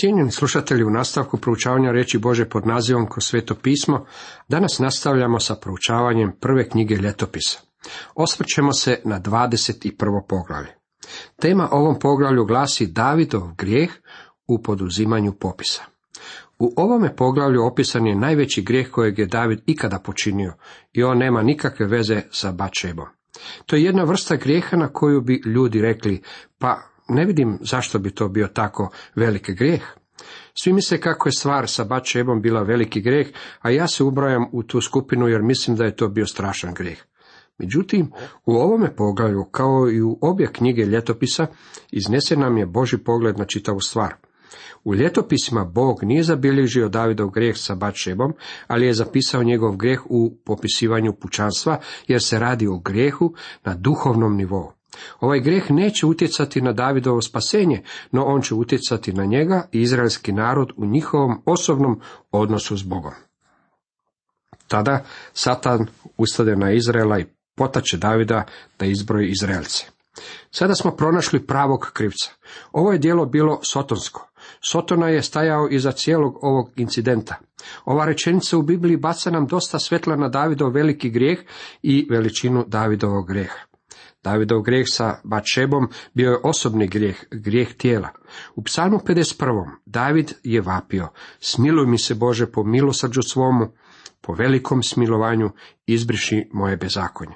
Cijenjeni slušatelji, u nastavku proučavanja reći Bože pod nazivom kroz sveto pismo, danas nastavljamo sa proučavanjem prve knjige ljetopisa. Osvrćemo se na 21. poglavlje. Tema ovom poglavlju glasi Davidov grijeh u poduzimanju popisa. U ovome poglavlju opisan je najveći grijeh kojeg je David ikada počinio i on nema nikakve veze sa Bačebom. To je jedna vrsta grijeha na koju bi ljudi rekli, pa ne vidim zašto bi to bio tako veliki grijeh. Svi misle kako je stvar sa Bačebom bila veliki grijeh, a ja se ubrajam u tu skupinu jer mislim da je to bio strašan grijeh. Međutim, u ovome poglavlju, kao i u obje knjige ljetopisa, iznese nam je Boži pogled na čitavu stvar. U ljetopisima Bog nije zabilježio Davidov grijeh sa Bačebom, ali je zapisao njegov grijeh u popisivanju pučanstva, jer se radi o grijehu na duhovnom nivou. Ovaj grijeh neće utjecati na Davidovo spasenje, no on će utjecati na njega i izraelski narod u njihovom osobnom odnosu s Bogom. Tada Satan ustade na Izraela i potače Davida da izbroji Izraelce. Sada smo pronašli pravog krivca. Ovo je dijelo bilo sotonsko. Sotona je stajao iza cijelog ovog incidenta. Ova rečenica u Bibliji baca nam dosta svetla na Davidov veliki grijeh i veličinu Davidovog grijeha. Davidov grijeh sa Bačebom bio je osobni grijeh, grijeh tijela. U psalmu 51. David je vapio, smiluj mi se Bože po milosrđu svomu, po velikom smilovanju izbriši moje bezakonje.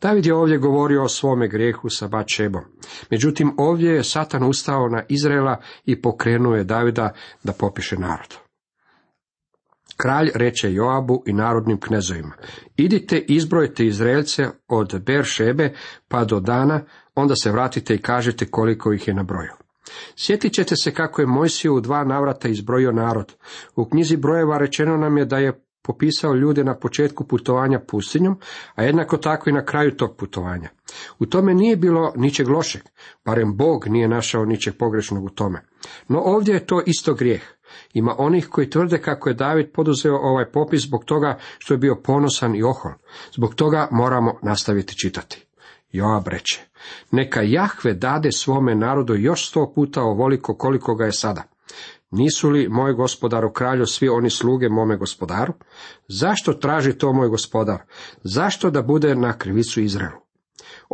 David je ovdje govorio o svome grijehu sa Bačebom. Međutim, ovdje je Satan ustao na Izraela i pokrenuo je Davida da popiše narod. Kralj reče Joabu i narodnim knezovima, idite izbrojite Izraelce od Beršebe pa do dana, onda se vratite i kažete koliko ih je na broju. Sjetit ćete se kako je Mojsiju u dva navrata izbrojio narod. U knjizi brojeva rečeno nam je da je popisao ljude na početku putovanja pustinjom, a jednako tako i na kraju tog putovanja. U tome nije bilo ničeg lošeg, barem Bog nije našao ničeg pogrešnog u tome. No ovdje je to isto grijeh. Ima onih koji tvrde kako je David poduzeo ovaj popis zbog toga što je bio ponosan i ohol. Zbog toga moramo nastaviti čitati. Joab reče, neka Jahve dade svome narodu još sto puta ovoliko koliko ga je sada. Nisu li moj gospodaru kralju svi oni sluge mome gospodaru? Zašto traži to moj gospodar? Zašto da bude na krivicu Izraelu?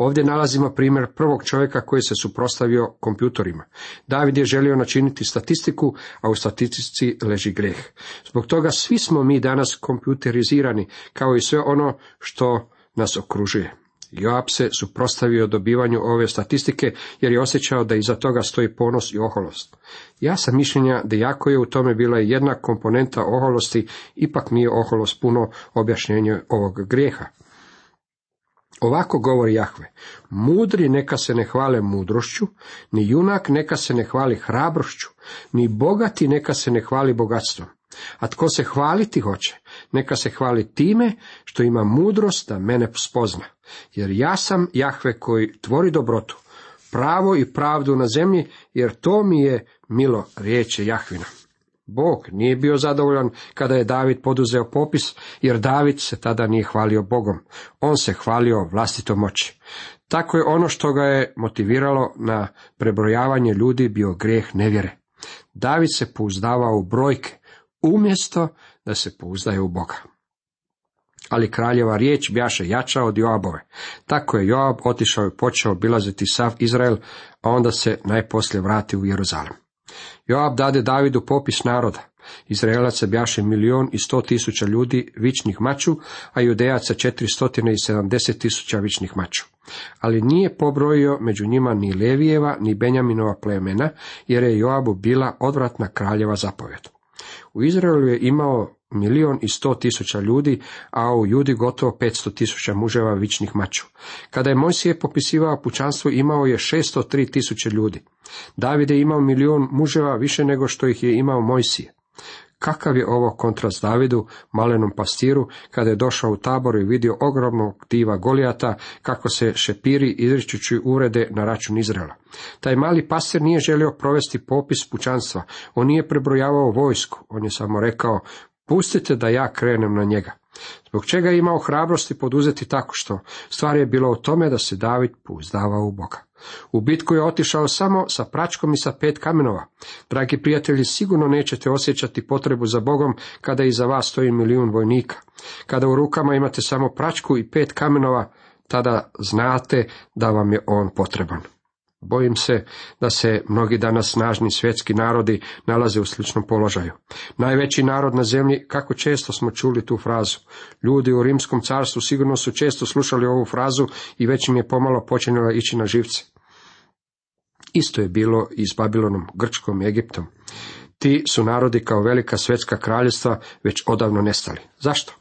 Ovdje nalazimo primjer prvog čovjeka koji se suprostavio kompjutorima. David je želio načiniti statistiku, a u statistici leži greh. Zbog toga svi smo mi danas kompjuterizirani, kao i sve ono što nas okružuje. Joab se suprostavio dobivanju ove statistike jer je osjećao da iza toga stoji ponos i oholost. Ja sam mišljenja da jako je u tome bila jedna komponenta oholosti, ipak nije oholost puno objašnjenje ovog grijeha. Ovako govori Jahve, mudri neka se ne hvale mudrošću, ni junak neka se ne hvali hrabrošću, ni bogati neka se ne hvali bogatstvom. A tko se hvaliti hoće, neka se hvali time što ima mudrost da mene spozna. Jer ja sam Jahve koji tvori dobrotu, pravo i pravdu na zemlji, jer to mi je milo riječe Jahvina. Bog nije bio zadovoljan kada je David poduzeo popis, jer David se tada nije hvalio Bogom. On se hvalio vlastitom moći. Tako je ono što ga je motiviralo na prebrojavanje ljudi bio grijeh nevjere. David se pouzdavao u brojke, umjesto da se pouzdaje u Boga. Ali kraljeva riječ bjaše jača od Joabove. Tako je Joab otišao i počeo obilaziti sav Izrael, a onda se najposlije vratio u Jeruzalem. Joab dade Davidu popis naroda. Izraelaca bjaše milion i sto tisuća ljudi vičnih maču, a judejaca četiristotine i sedamdeset tisuća vičnih maču. Ali nije pobrojio među njima ni Levijeva, ni Benjaminova plemena, jer je Joabu bila odvratna kraljeva zapovjed. U Izraelu je imao milion i sto tisuća ljudi, a u Judi gotovo petsto tisuća muževa vičnih maču. Kada je Mojsije popisivao pučanstvo, imao je šesto tri tisuće ljudi. David je imao milion muževa više nego što ih je imao Mojsije. Kakav je ovo kontrast Davidu, malenom pastiru, kada je došao u tabor i vidio ogromnog diva Golijata, kako se šepiri izričući urede na račun Izraela. Taj mali pastir nije želio provesti popis pučanstva, on nije prebrojavao vojsku, on je samo rekao, Pustite da ja krenem na njega. Zbog čega je imao hrabrosti poduzeti tako što? Stvar je bila u tome da se David pouzdavao u Boga. U bitku je otišao samo sa pračkom i sa pet kamenova. Dragi prijatelji, sigurno nećete osjećati potrebu za Bogom kada iza vas stoji milijun vojnika. Kada u rukama imate samo pračku i pet kamenova, tada znate da vam je on potreban. Bojim se da se mnogi danas snažni svjetski narodi nalaze u sličnom položaju. Najveći narod na zemlji, kako često smo čuli tu frazu. Ljudi u rimskom carstvu sigurno su često slušali ovu frazu i već im je pomalo počinjala ići na živce. Isto je bilo i s Babilonom, Grčkom Egiptom. Ti su narodi kao velika svjetska kraljevstva već odavno nestali. Zašto?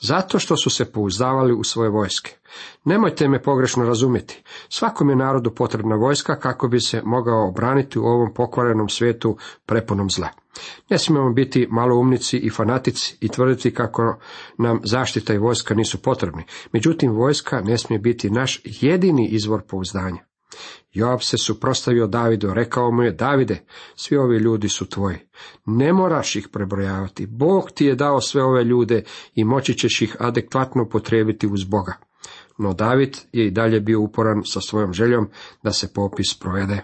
Zato što su se pouzdavali u svoje vojske. Nemojte me pogrešno razumjeti. Svakom je narodu potrebna vojska kako bi se mogao obraniti u ovom pokvarenom svijetu prepunom zla. Ne smijemo biti maloumnici i fanatici i tvrditi kako nam zaštita i vojska nisu potrebni. Međutim, vojska ne smije biti naš jedini izvor pouzdanja. Joab se suprostavio Davidu, rekao mu je, Davide, svi ovi ljudi su tvoji. Ne moraš ih prebrojavati. Bog ti je dao sve ove ljude i moći ćeš ih adekvatno potrebiti uz Boga. No David je i dalje bio uporan sa svojom željom da se popis provede.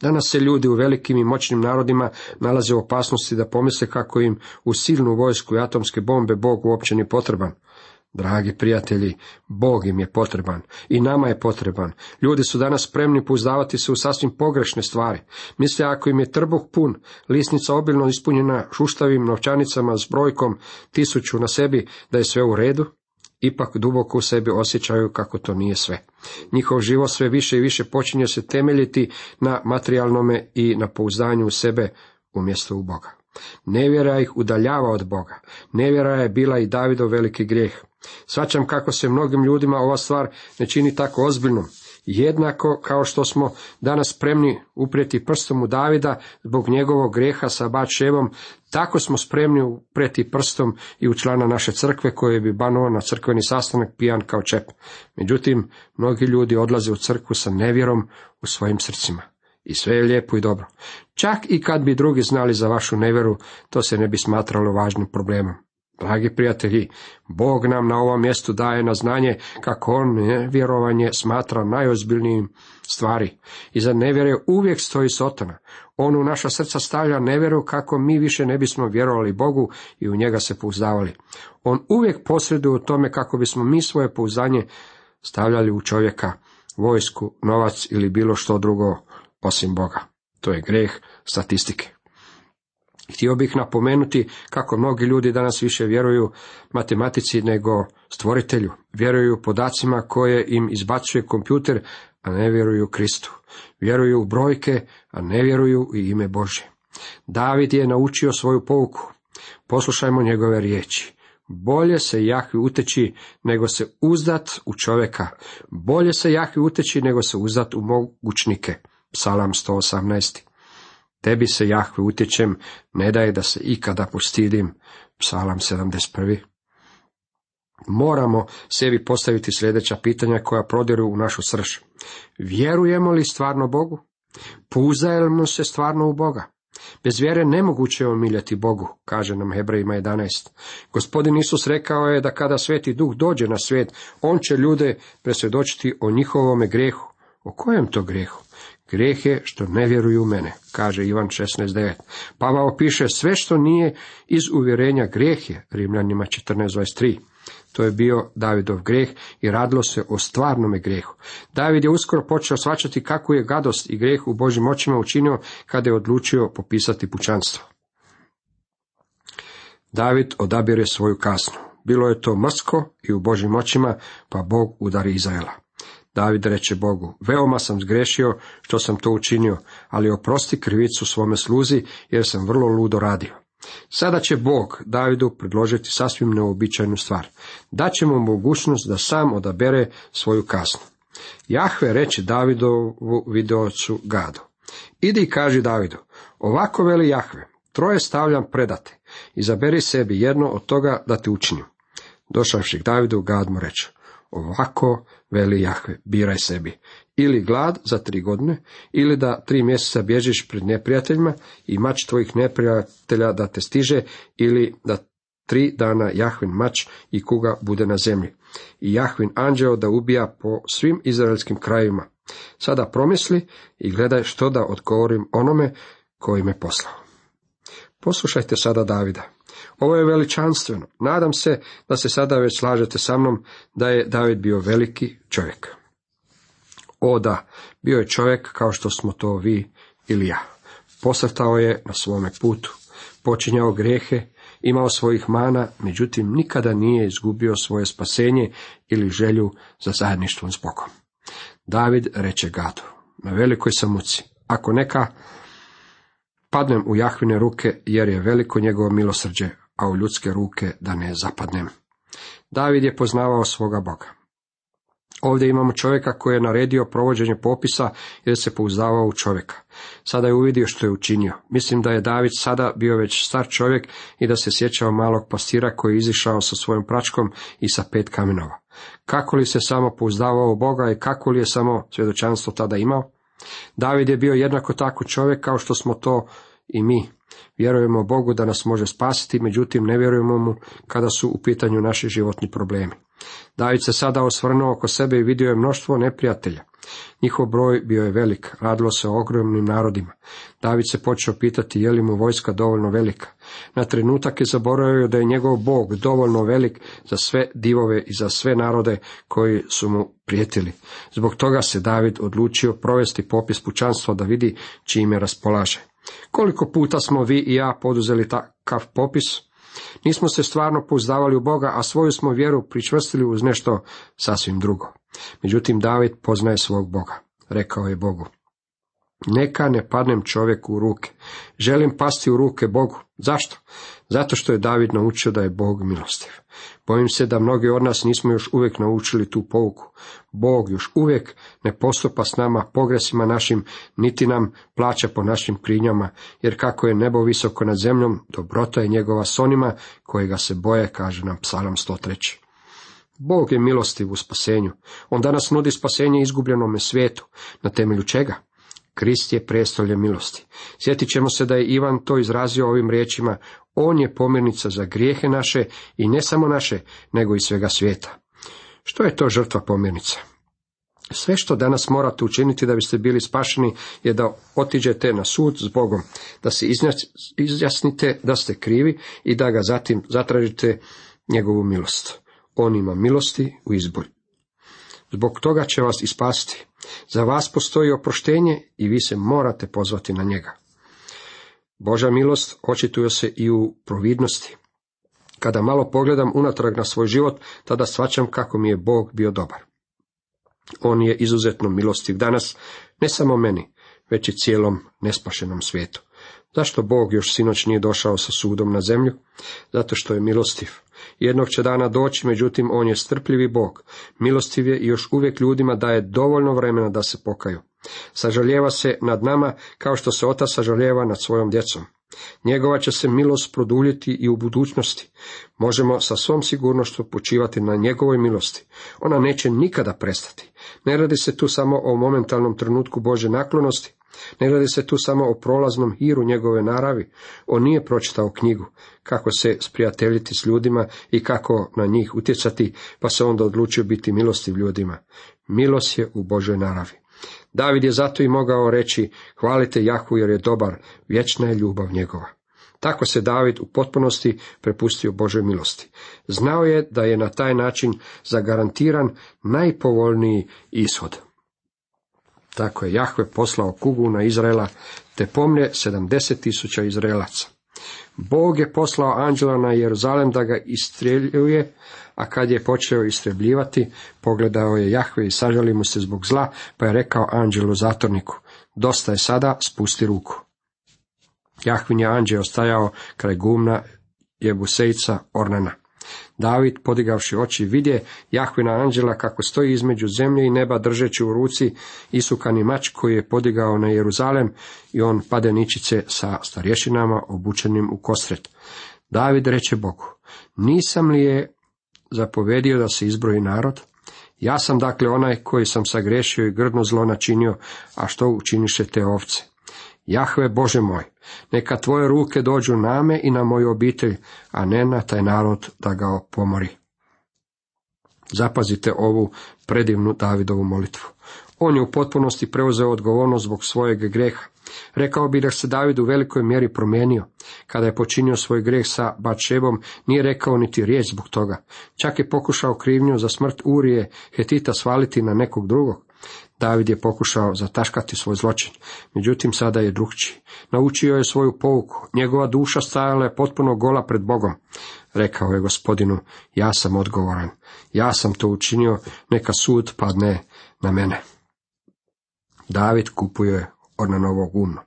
Danas se ljudi u velikim i moćnim narodima nalaze u opasnosti da pomisle kako im u silnu vojsku i atomske bombe Bog uopće nije potreban. Dragi prijatelji, Bog im je potreban i nama je potreban. Ljudi su danas spremni pouzdavati se u sasvim pogrešne stvari. Misle ako im je trbuh pun, lisnica obilno ispunjena šuštavim novčanicama s brojkom tisuću na sebi, da je sve u redu, ipak duboko u sebi osjećaju kako to nije sve. Njihov život sve više i više počinje se temeljiti na materijalnome i na pouzdanju u sebe umjesto u Boga. Nevjera ih udaljava od Boga. Nevjera je bila i Davidov veliki grijeh. Svaćam kako se mnogim ljudima ova stvar ne čini tako ozbiljnom. Jednako kao što smo danas spremni uprijeti prstom u Davida zbog njegovog greha sa Bačevom, tako smo spremni uprijeti prstom i u člana naše crkve koje bi banuo na crkveni sastanak pijan kao čep. Međutim, mnogi ljudi odlaze u crkvu sa nevjerom u svojim srcima. I sve je lijepo i dobro. Čak i kad bi drugi znali za vašu nevjeru, to se ne bi smatralo važnim problemom. Dragi prijatelji, Bog nam na ovom mjestu daje na znanje kako on nevjerovanje smatra najozbiljnijim stvari. I za nevjere uvijek stoji sotana. On u naša srca stavlja nevjeru kako mi više ne bismo vjerovali Bogu i u njega se pouzdavali. On uvijek posreduje u tome kako bismo mi svoje pouzdanje stavljali u čovjeka, vojsku, novac ili bilo što drugo osim Boga. To je greh statistike. Htio bih napomenuti kako mnogi ljudi danas više vjeruju matematici nego stvoritelju. Vjeruju podacima koje im izbacuje kompjuter, a ne vjeruju Kristu. Vjeruju u brojke, a ne vjeruju i ime Bože. David je naučio svoju pouku. Poslušajmo njegove riječi. Bolje se Jahvi uteći nego se uzdat u čovjeka. Bolje se Jahvi uteći nego se uzdat u mogućnike. Psalam 118. Tebi se Jahve utječem, ne daje da se ikada postidim. Psalam 71. Moramo sebi postaviti sljedeća pitanja koja prodiru u našu srž. Vjerujemo li stvarno Bogu? Pouzdajemo se stvarno u Boga? Bez vjere nemoguće je omiljati Bogu, kaže nam Hebrejima 11. Gospodin Isus rekao je da kada sveti duh dođe na svijet, on će ljude presvjedočiti o njihovome grehu. O kojem to grehu? Grijeh je što ne vjeruju u mene, kaže Ivan 16.9. Pavao piše sve što nije iz uvjerenja grijeh je, Rimljanima 14.23. To je bio Davidov grijeh i radilo se o stvarnome grijehu. David je uskoro počeo svačati kakvu je gadost i grijeh u Božim očima učinio kada je odlučio popisati pučanstvo. David odabire svoju kasnu. Bilo je to mrsko i u Božim očima, pa Bog udari Izraela. David reče Bogu, veoma sam zgrešio što sam to učinio, ali oprosti krivicu svome sluzi, jer sam vrlo ludo radio. Sada će Bog Davidu predložiti sasvim neobičajnu stvar. Daće mu mogućnost da sam odabere svoju kaznu. Jahve reče Davidovu videocu Gadu. Idi i kaži Davidu, ovako veli Jahve, troje stavljam predate, izaberi sebi jedno od toga da ti učinim. Došavši k Davidu, Gad mu reče, Ovako veli Jahve, biraj sebi. Ili glad za tri godine, ili da tri mjeseca bježiš pred neprijateljima i mač tvojih neprijatelja da te stiže, ili da tri dana Jahvin mač i kuga bude na zemlji. I Jahvin anđeo da ubija po svim izraelskim krajevima. Sada promisli i gledaj što da odgovorim onome koji me poslao. Poslušajte sada Davida. Ovo je veličanstveno. Nadam se da se sada već slažete sa mnom da je David bio veliki čovjek. O da, bio je čovjek kao što smo to vi ili ja. Posrtao je na svome putu, počinjao grehe, imao svojih mana, međutim nikada nije izgubio svoje spasenje ili želju za zajedništvom s Bogom. David reče Gadu, na velikoj sam muci, ako neka padnem u Jahvine ruke, jer je veliko njegovo milosrđe, a u ljudske ruke da ne zapadnem. David je poznavao svoga Boga. Ovdje imamo čovjeka koji je naredio provođenje popisa jer se pouzdavao u čovjeka. Sada je uvidio što je učinio. Mislim da je David sada bio već star čovjek i da se sjećao malog pastira koji je izišao sa svojom pračkom i sa pet kamenova. Kako li se samo pouzdavao u Boga i kako li je samo svjedočanstvo tada imao? David je bio jednako tako čovjek kao što smo to i mi. Vjerujemo Bogu da nas može spasiti, međutim ne vjerujemo mu kada su u pitanju naši životni problemi. David se sada osvrnuo oko sebe i vidio je mnoštvo neprijatelja. Njihov broj bio je velik, radilo se o ogromnim narodima. David se počeo pitati je li mu vojska dovoljno velika. Na trenutak je zaboravio da je njegov Bog dovoljno velik za sve divove i za sve narode koji su mu prijetili. Zbog toga se David odlučio provesti popis pučanstva da vidi čime raspolaže. Koliko puta smo vi i ja poduzeli takav popis? Nismo se stvarno pouzdavali u Boga, a svoju smo vjeru pričvrstili uz nešto sasvim drugo. Međutim, David poznaje svog Boga. Rekao je Bogu. Neka ne padnem čovjeku u ruke. Želim pasti u ruke Bogu. Zašto? Zato što je David naučio da je Bog milostiv. Bojim se da mnogi od nas nismo još uvijek naučili tu pouku. Bog još uvijek ne postupa s nama pogresima našim, niti nam plaća po našim krinjama, jer kako je nebo visoko nad zemljom, dobrota je njegova s onima koji ga se boje, kaže nam psalam 103. Bog je milostiv u spasenju. On danas nudi spasenje izgubljenome svijetu. Na temelju čega? Krist je prestolje milosti. Sjetit ćemo se da je Ivan to izrazio ovim riječima, on je pomirnica za grijehe naše i ne samo naše, nego i svega svijeta. Što je to žrtva pomirnica? Sve što danas morate učiniti da biste bili spašeni je da otiđete na sud s Bogom, da se izjasnite da ste krivi i da ga zatim zatražite njegovu milost. On ima milosti u izboru. Zbog toga će vas ispasti. Za vas postoji oproštenje i vi se morate pozvati na njega. Boža milost očituje se i u providnosti. Kada malo pogledam unatrag na svoj život, tada svačam kako mi je Bog bio dobar. On je izuzetno milostiv danas, ne samo meni, već i cijelom nespašenom svijetu. Zašto Bog još sinoć nije došao sa sudom na zemlju? Zato što je milostiv. Jednog će dana doći, međutim on je strpljivi Bog. Milostiv je i još uvijek ljudima daje dovoljno vremena da se pokaju. Sažaljeva se nad nama kao što se otac sažaljeva nad svojom djecom. Njegova će se milost produljiti i u budućnosti. Možemo sa svom sigurnošću počivati na njegovoj milosti. Ona neće nikada prestati. Ne radi se tu samo o momentalnom trenutku Bože naklonosti, ne radi se tu samo o prolaznom hiru njegove naravi. On nije pročitao knjigu, kako se sprijateljiti s ljudima i kako na njih utjecati, pa se onda odlučio biti milostiv ljudima. Milost je u Božoj naravi. David je zato i mogao reći, hvalite Jahu jer je dobar, vječna je ljubav njegova. Tako se David u potpunosti prepustio Božoj milosti. Znao je da je na taj način zagarantiran najpovoljniji ishod. Tako je Jahve poslao kugu na Izraela, te pomne sedamdeset tisuća Izraelaca. Bog je poslao anđela na Jeruzalem da ga istreljuje, a kad je počeo istrebljivati, pogledao je Jahve i sažali mu se zbog zla, pa je rekao anđelu zatorniku, dosta je sada, spusti ruku. Jahvin je anđeo stajao kraj gumna Jebusejca Ornana. David, podigavši oči, vidje Jahvina anđela kako stoji između zemlje i neba držeći u ruci isukani mač koji je podigao na Jeruzalem i on pade ničice sa starješinama obučenim u kosret. David reče Bogu, nisam li je zapovedio da se izbroji narod? Ja sam dakle onaj koji sam sagrešio i grdno zlo načinio, a što učiniše te ovce? Jahve Bože moj, neka tvoje ruke dođu na me i na moju obitelj, a ne na taj narod da ga pomori. Zapazite ovu predivnu Davidovu molitvu. On je u potpunosti preuzeo odgovornost zbog svojeg greha. Rekao bi da se David u velikoj mjeri promijenio. Kada je počinio svoj greh sa Batšebom, nije rekao niti riječ zbog toga. Čak je pokušao krivnju za smrt Urije Hetita svaliti na nekog drugog. David je pokušao zataškati svoj zločin, međutim sada je drugčiji. Naučio je svoju pouku, njegova duša stajala je potpuno gola pred Bogom. Rekao je gospodinu, ja sam odgovoran, ja sam to učinio, neka sud padne na mene. David kupuje Ornanovo gumno.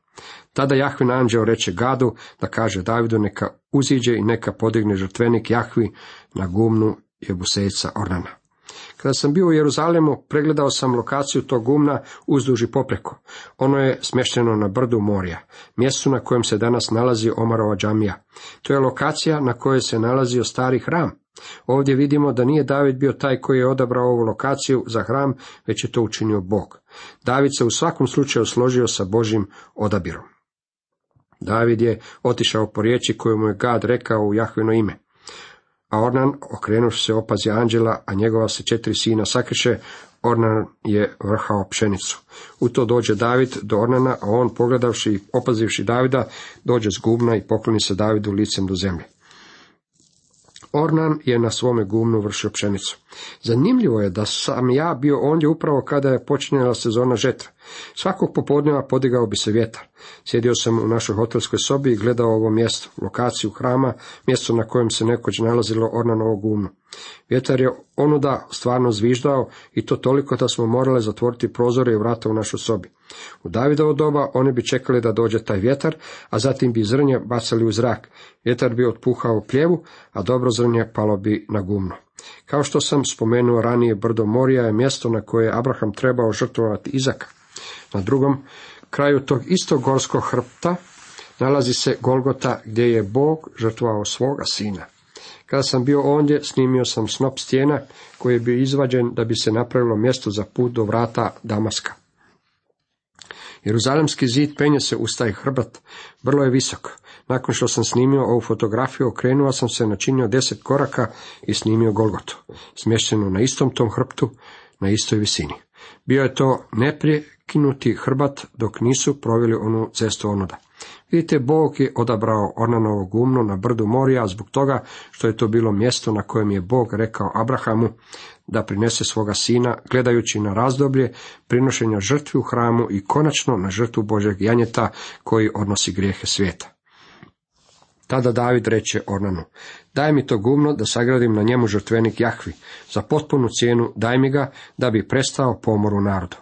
Tada Jahvin anđeo reče Gadu da kaže Davidu neka uziđe i neka podigne žrtvenik Jahvi na gumnu Jebusejca Ornana. Kada sam bio u Jeruzalemu, pregledao sam lokaciju tog gumna uzduži popreko. Ono je smješteno na brdu Morija, mjestu na kojem se danas nalazi Omarova džamija. To je lokacija na kojoj se nalazio stari hram. Ovdje vidimo da nije David bio taj koji je odabrao ovu lokaciju za hram, već je to učinio Bog. David se u svakom slučaju složio sa Božim odabirom. David je otišao po riječi koju mu je Gad rekao u Jahvino ime. A Ornan, okrenuši se opazi anđela, a njegova se četiri sina sakriše, Ornan je vrhao pšenicu. U to dođe David do Ornana, a on pogledavši i opazivši Davida, dođe zgubna i pokloni se Davidu licem do zemlje. Ornan je na svome gumnu vršio pšenicu. Zanimljivo je da sam ja bio ondje upravo kada je počinjala sezona žetve. Svakog popodneva podigao bi se vjetar. Sjedio sam u našoj hotelskoj sobi i gledao ovo mjesto, lokaciju hrama, mjesto na kojem se nekoć nalazilo Ornanovo gumno. Vjetar je onuda stvarno zviždao i to toliko da smo morali zatvoriti prozore i vrata u našoj sobi. U Davidovo doba oni bi čekali da dođe taj vjetar, a zatim bi zrnje bacali u zrak. Vjetar bi otpuhao pljevu, a dobro zrnje palo bi na gumno. Kao što sam spomenuo ranije, brdo Morija je mjesto na koje je Abraham trebao žrtvovati Izaka. Na drugom kraju tog istog gorskog hrpta nalazi se Golgota gdje je Bog žrtvovao svoga sina. Kada sam bio ondje, snimio sam snop stijena koji je bio izvađen da bi se napravilo mjesto za put do vrata Damaska. Jeruzalemski zid penje se uz taj hrbat, vrlo je visok. Nakon što sam snimio ovu fotografiju, okrenuo sam se, načinio deset koraka i snimio Golgotu, smještenu na istom tom hrptu, na istoj visini. Bio je to neprekinuti hrbat dok nisu proveli onu cestu onoda. Vidite, Bog je odabrao Ornanovo gumno na brdu Morija zbog toga što je to bilo mjesto na kojem je Bog rekao Abrahamu da prinese svoga sina, gledajući na razdoblje prinošenja žrtvi u hramu i konačno na žrtvu Božeg janjeta koji odnosi grijehe svijeta. Tada David reče Ornanu, daj mi to gumno da sagradim na njemu žrtvenik Jahvi, za potpunu cijenu daj mi ga da bi prestao pomoru narodu.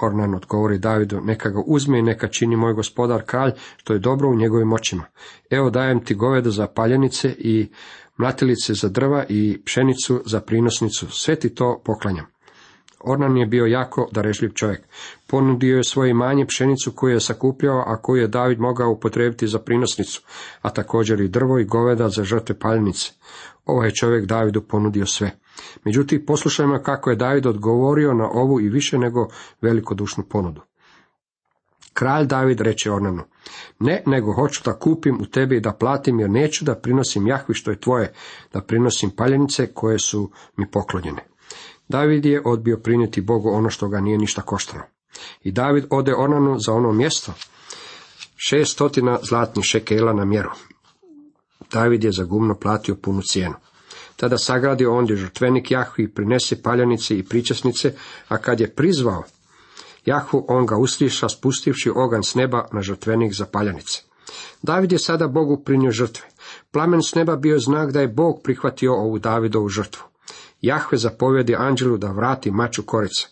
Ornan odgovori Davidu, neka ga uzme i neka čini moj gospodar kralj, što je dobro u njegovim očima. Evo dajem ti goveda za paljenice i mlatilice za drva i pšenicu za prinosnicu, sve ti to poklanjam. Ornan je bio jako darežljiv čovjek. Ponudio je svoje manje pšenicu koju je sakupljao, a koju je David mogao upotrebiti za prinosnicu, a također i drvo i goveda za žrtve paljenice. Ovaj je čovjek Davidu ponudio sve. Međutim, poslušajmo kako je David odgovorio na ovu i više nego velikodušnu ponudu. Kralj David reče Ornanu, ne, nego hoću da kupim u tebi i da platim, jer neću da prinosim Jahvi što je tvoje, da prinosim paljenice koje su mi poklonjene. David je odbio prinijeti Bogu ono što ga nije ništa koštalo. I David ode Ornanu za ono mjesto, šestotina zlatnih šekela na mjeru. David je za gumno platio punu cijenu. Tada sagradio ondje žrtvenik Jahvi i prinese paljanice i pričasnice, a kad je prizvao Jahvu, on ga usliša spustivši ogan s neba na žrtvenik za paljanice. David je sada Bogu prinio žrtve. Plamen s neba bio znak da je Bog prihvatio ovu Davidovu žrtvu. Jahve zapovjedi anđelu da vrati mač u korice.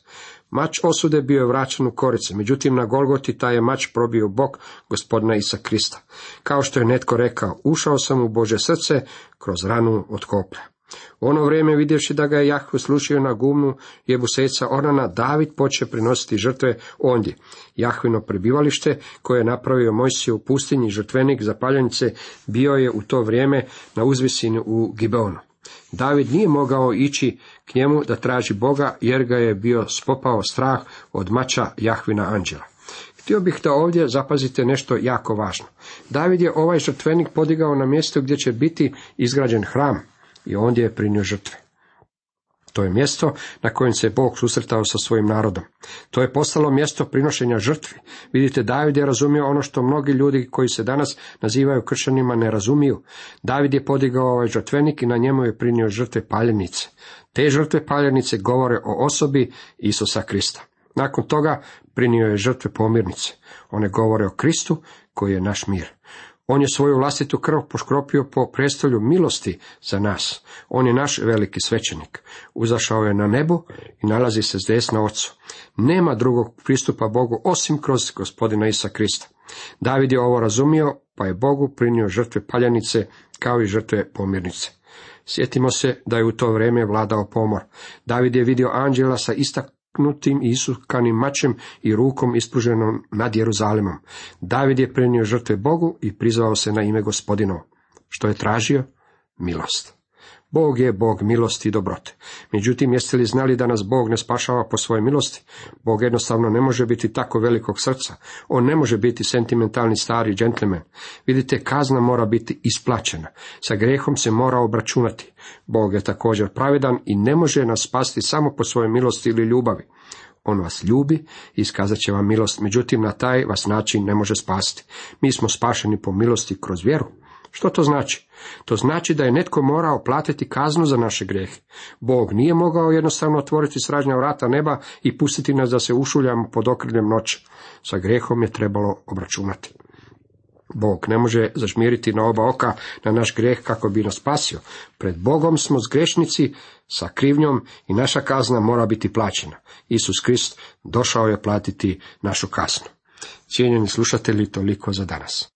Mač osude bio je vraćen u korice, međutim na Golgoti taj je mač probio bok gospodina Isa Krista. Kao što je netko rekao, ušao sam u Bože srce kroz ranu od koplja. U ono vrijeme vidjevši da ga je Jahve slušio na gumnu jebuseca Orana, David poče prinositi žrtve ondje. Jahvino prebivalište koje je napravio Mojsije u pustinji žrtvenik za paljanice bio je u to vrijeme na uzvisini u Gibeonu. David nije mogao ići k njemu da traži Boga, jer ga je bio spopao strah od mača Jahvina anđela. Htio bih da ovdje zapazite nešto jako važno. David je ovaj žrtvenik podigao na mjesto gdje će biti izgrađen hram i ondje je prinio žrtve. To je mjesto na kojem se Bog susretao sa svojim narodom. To je postalo mjesto prinošenja žrtvi. Vidite, David je razumio ono što mnogi ljudi koji se danas nazivaju kršćanima ne razumiju. David je podigao ovaj žrtvenik i na njemu je prinio žrtve paljenice. Te žrtve paljenice govore o osobi Isusa Krista. Nakon toga prinio je žrtve pomirnice. One govore o Kristu koji je naš mir. On je svoju vlastitu krv poškropio po prestolju milosti za nas. On je naš veliki svećenik. Uzašao je na nebo i nalazi se s desna ocu. Nema drugog pristupa Bogu osim kroz gospodina Isa Krista. David je ovo razumio, pa je Bogu prinio žrtve paljanice kao i žrtve pomirnice. Sjetimo se da je u to vrijeme vladao pomor. David je vidio anđela sa istak knutim i isukanim mačem i rukom ispruženom nad Jeruzalemom. David je prenio žrtve Bogu i prizvao se na ime gospodinovo. Što je tražio? Milost. Bog je Bog milosti i dobrote. Međutim, jeste li znali da nas Bog ne spašava po svojoj milosti? Bog jednostavno ne može biti tako velikog srca. On ne može biti sentimentalni stari džentlmen. Vidite, kazna mora biti isplaćena. Sa grehom se mora obračunati. Bog je također pravedan i ne može nas spasti samo po svojoj milosti ili ljubavi. On vas ljubi i iskazat će vam milost, međutim na taj vas način ne može spasti. Mi smo spašeni po milosti kroz vjeru. Što to znači? To znači da je netko morao platiti kaznu za naše grehe. Bog nije mogao jednostavno otvoriti sražnja vrata neba i pustiti nas da se ušuljamo pod okriljem noći. Sa grehom je trebalo obračunati. Bog ne može zažmiriti na oba oka na naš greh kako bi nas spasio. Pred Bogom smo zgrešnici sa krivnjom i naša kazna mora biti plaćena. Isus Krist došao je platiti našu kaznu. Cijenjeni slušatelji, toliko za danas.